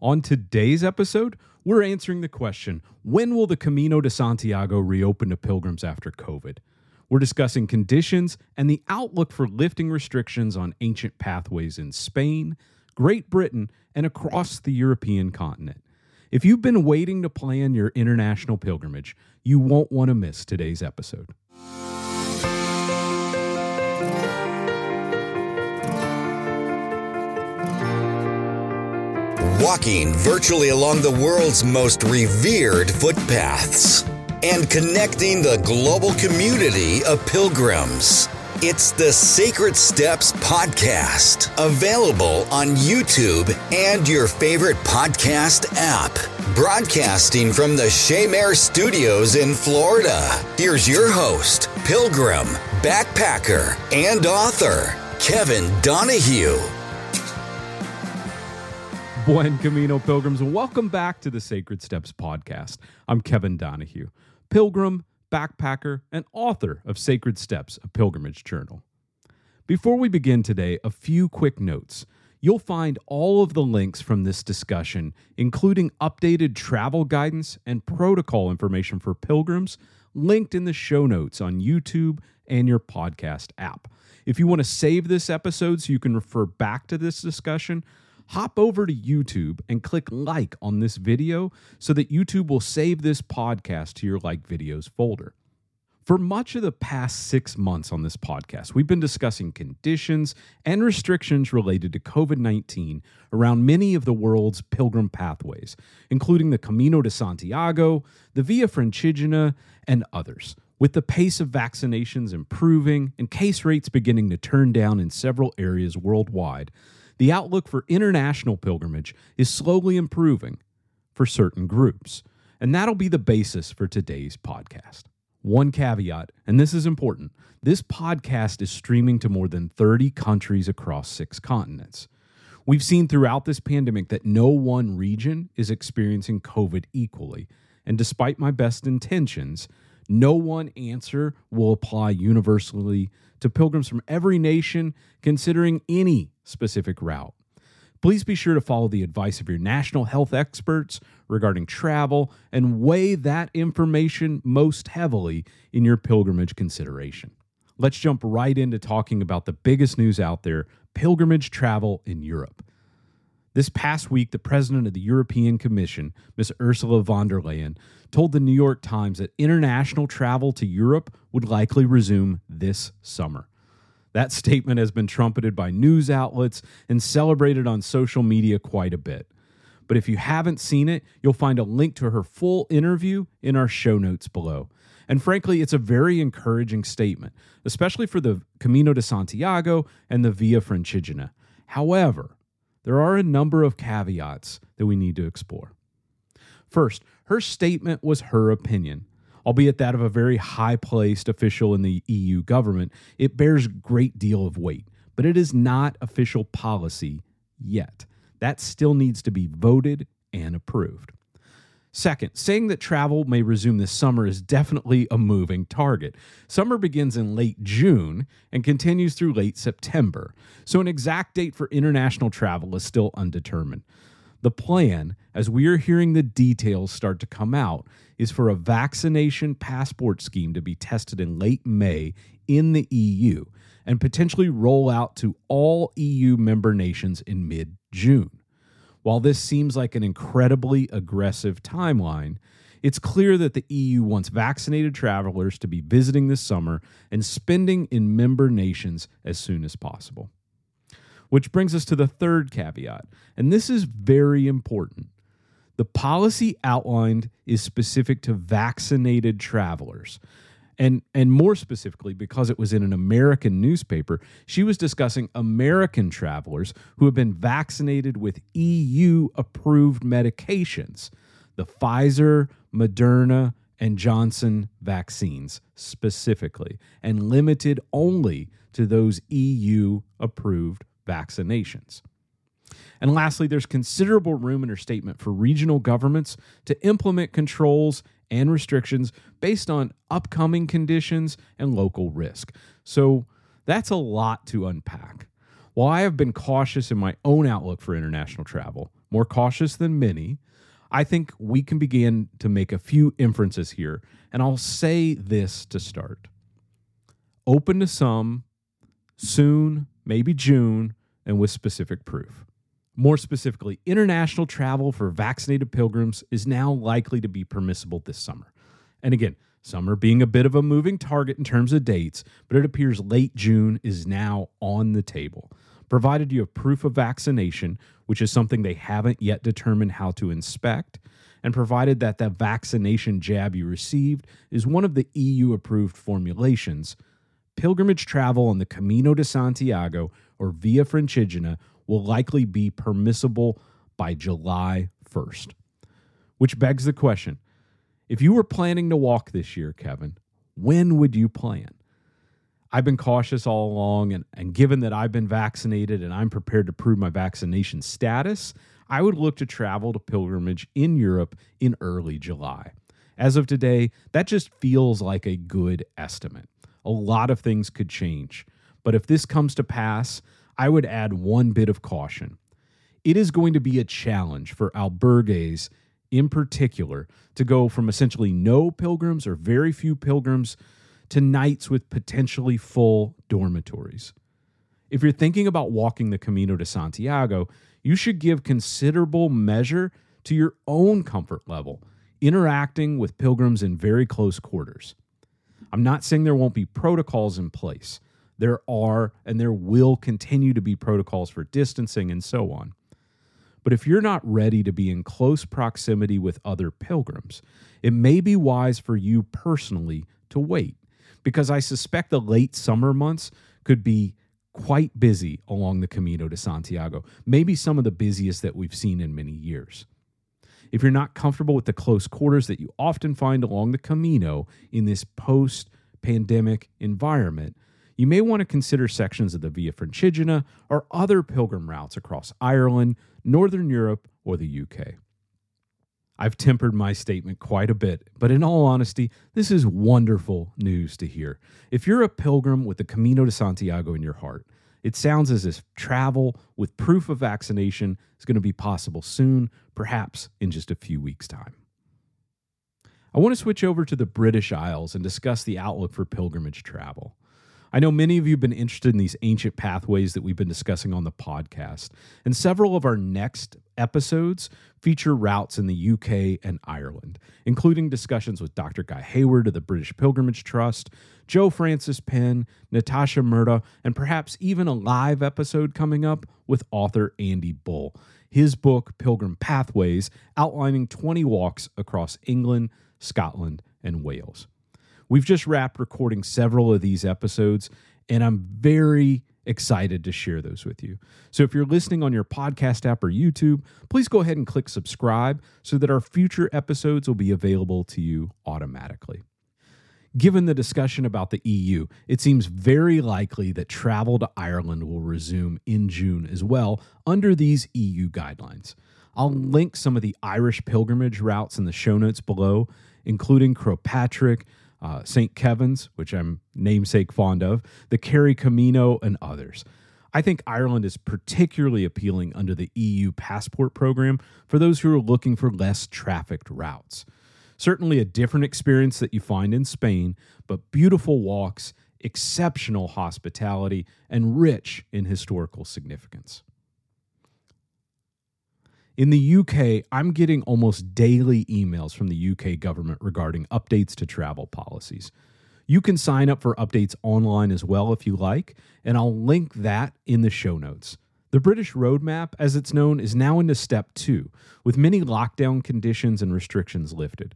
On today's episode, we're answering the question when will the Camino de Santiago reopen to pilgrims after COVID? We're discussing conditions and the outlook for lifting restrictions on ancient pathways in Spain, Great Britain, and across the European continent. If you've been waiting to plan your international pilgrimage, you won't want to miss today's episode. Walking virtually along the world's most revered footpaths and connecting the global community of pilgrims. It's the Sacred Steps Podcast, available on YouTube and your favorite podcast app. Broadcasting from the Shaymare Studios in Florida, here's your host, pilgrim, backpacker, and author, Kevin Donahue. Buen Camino Pilgrims, welcome back to the Sacred Steps Podcast. I'm Kevin Donahue, pilgrim, backpacker, and author of Sacred Steps, a pilgrimage journal. Before we begin today, a few quick notes. You'll find all of the links from this discussion, including updated travel guidance and protocol information for pilgrims, linked in the show notes on YouTube and your podcast app. If you want to save this episode so you can refer back to this discussion, hop over to YouTube and click like on this video so that YouTube will save this podcast to your like videos folder. For much of the past six months on this podcast, we've been discussing conditions and restrictions related to COVID 19 around many of the world's pilgrim pathways, including the Camino de Santiago, the Via Francigena, and others. With the pace of vaccinations improving and case rates beginning to turn down in several areas worldwide, the outlook for international pilgrimage is slowly improving for certain groups. And that'll be the basis for today's podcast. One caveat, and this is important this podcast is streaming to more than 30 countries across six continents. We've seen throughout this pandemic that no one region is experiencing COVID equally. And despite my best intentions, no one answer will apply universally to pilgrims from every nation considering any specific route. Please be sure to follow the advice of your national health experts regarding travel and weigh that information most heavily in your pilgrimage consideration. Let's jump right into talking about the biggest news out there pilgrimage travel in Europe. This past week, the president of the European Commission, Ms. Ursula von der Leyen, told the New York Times that international travel to Europe would likely resume this summer. That statement has been trumpeted by news outlets and celebrated on social media quite a bit. But if you haven't seen it, you'll find a link to her full interview in our show notes below. And frankly, it's a very encouraging statement, especially for the Camino de Santiago and the Via Francigena. However, there are a number of caveats that we need to explore. First, her statement was her opinion albeit that of a very high placed official in the EU government, it bears great deal of weight, but it is not official policy yet. That still needs to be voted and approved. Second, saying that travel may resume this summer is definitely a moving target. Summer begins in late June and continues through late September, so an exact date for international travel is still undetermined. The plan, as we are hearing the details start to come out, is for a vaccination passport scheme to be tested in late May in the EU and potentially roll out to all EU member nations in mid June. While this seems like an incredibly aggressive timeline, it's clear that the EU wants vaccinated travelers to be visiting this summer and spending in member nations as soon as possible. Which brings us to the third caveat, and this is very important. The policy outlined is specific to vaccinated travelers. And, and more specifically, because it was in an American newspaper, she was discussing American travelers who have been vaccinated with EU approved medications, the Pfizer, Moderna, and Johnson vaccines specifically, and limited only to those EU approved vaccinations. And lastly, there's considerable room in her statement for regional governments to implement controls and restrictions based on upcoming conditions and local risk. So that's a lot to unpack. While I have been cautious in my own outlook for international travel, more cautious than many, I think we can begin to make a few inferences here. And I'll say this to start open to some, soon, maybe June, and with specific proof. More specifically, international travel for vaccinated pilgrims is now likely to be permissible this summer. And again, summer being a bit of a moving target in terms of dates, but it appears late June is now on the table. Provided you have proof of vaccination, which is something they haven't yet determined how to inspect, and provided that the vaccination jab you received is one of the EU approved formulations, pilgrimage travel on the Camino de Santiago or Via Francigena will likely be permissible by July 1st. Which begs the question if you were planning to walk this year, Kevin, when would you plan? I've been cautious all along, and, and given that I've been vaccinated and I'm prepared to prove my vaccination status, I would look to travel to pilgrimage in Europe in early July. As of today, that just feels like a good estimate. A lot of things could change, but if this comes to pass, I would add one bit of caution. It is going to be a challenge for albergues in particular to go from essentially no pilgrims or very few pilgrims to nights with potentially full dormitories. If you're thinking about walking the Camino de Santiago, you should give considerable measure to your own comfort level, interacting with pilgrims in very close quarters. I'm not saying there won't be protocols in place. There are, and there will continue to be protocols for distancing and so on. But if you're not ready to be in close proximity with other pilgrims, it may be wise for you personally to wait, because I suspect the late summer months could be quite busy along the Camino de Santiago, maybe some of the busiest that we've seen in many years. If you're not comfortable with the close quarters that you often find along the Camino in this post pandemic environment, you may want to consider sections of the Via Francigena or other pilgrim routes across Ireland, Northern Europe, or the UK. I've tempered my statement quite a bit, but in all honesty, this is wonderful news to hear. If you're a pilgrim with the Camino de Santiago in your heart, it sounds as if travel with proof of vaccination is going to be possible soon, perhaps in just a few weeks' time. I want to switch over to the British Isles and discuss the outlook for pilgrimage travel. I know many of you have been interested in these ancient pathways that we've been discussing on the podcast, and several of our next episodes feature routes in the UK and Ireland, including discussions with Dr. Guy Hayward of the British Pilgrimage Trust, Joanna Francis Penn, Natasha Murda, and perhaps even a live episode coming up with author Andy Bull. His book, Pilgrim Pathways, outlining 20 walks across England, Scotland, and Wales. We've just wrapped recording several of these episodes, and I'm very excited to share those with you. So if you're listening on your podcast app or YouTube, please go ahead and click subscribe so that our future episodes will be available to you automatically. Given the discussion about the EU, it seems very likely that travel to Ireland will resume in June as well under these EU guidelines. I'll link some of the Irish pilgrimage routes in the show notes below, including Croagh Patrick, uh, St. Kevin's, which I'm namesake fond of, the Kerry Camino, and others. I think Ireland is particularly appealing under the EU passport program for those who are looking for less trafficked routes. Certainly a different experience that you find in Spain, but beautiful walks, exceptional hospitality, and rich in historical significance. In the UK, I'm getting almost daily emails from the UK government regarding updates to travel policies. You can sign up for updates online as well if you like, and I'll link that in the show notes. The British Roadmap, as it's known, is now into step two, with many lockdown conditions and restrictions lifted.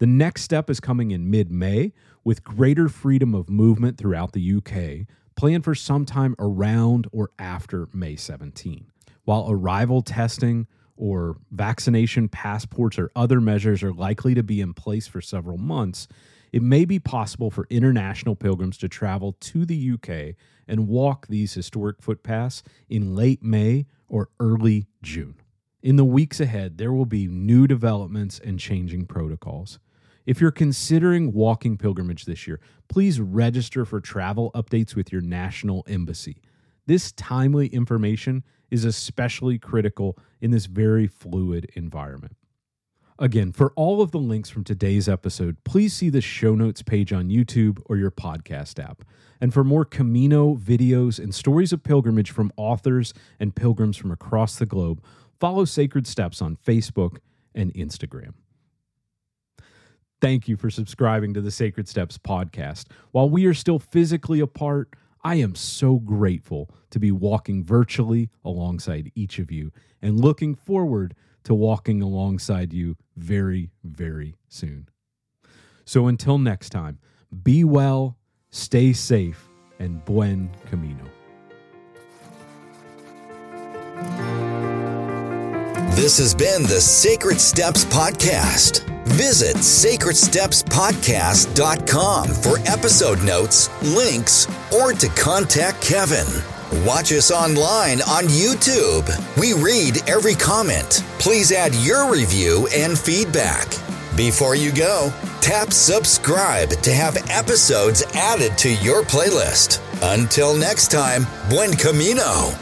The next step is coming in mid May, with greater freedom of movement throughout the UK, planned for sometime around or after May 17. While arrival testing, or vaccination passports or other measures are likely to be in place for several months, it may be possible for international pilgrims to travel to the UK and walk these historic footpaths in late May or early June. In the weeks ahead, there will be new developments and changing protocols. If you're considering walking pilgrimage this year, please register for travel updates with your national embassy. This timely information is especially critical in this very fluid environment. Again, for all of the links from today's episode, please see the show notes page on YouTube or your podcast app. And for more Camino videos and stories of pilgrimage from authors and pilgrims from across the globe, follow Sacred Steps on Facebook and Instagram. Thank you for subscribing to the Sacred Steps podcast. While we are still physically apart, I am so grateful to be walking virtually alongside each of you and looking forward to walking alongside you very, very soon. So until next time, be well, stay safe, and buen camino. This has been the Sacred Steps Podcast. Visit sacredstepspodcast.com for episode notes, links, or to contact Kevin. Watch us online on YouTube. We read every comment. Please add your review and feedback. Before you go, tap subscribe to have episodes added to your playlist. Until next time, buen camino.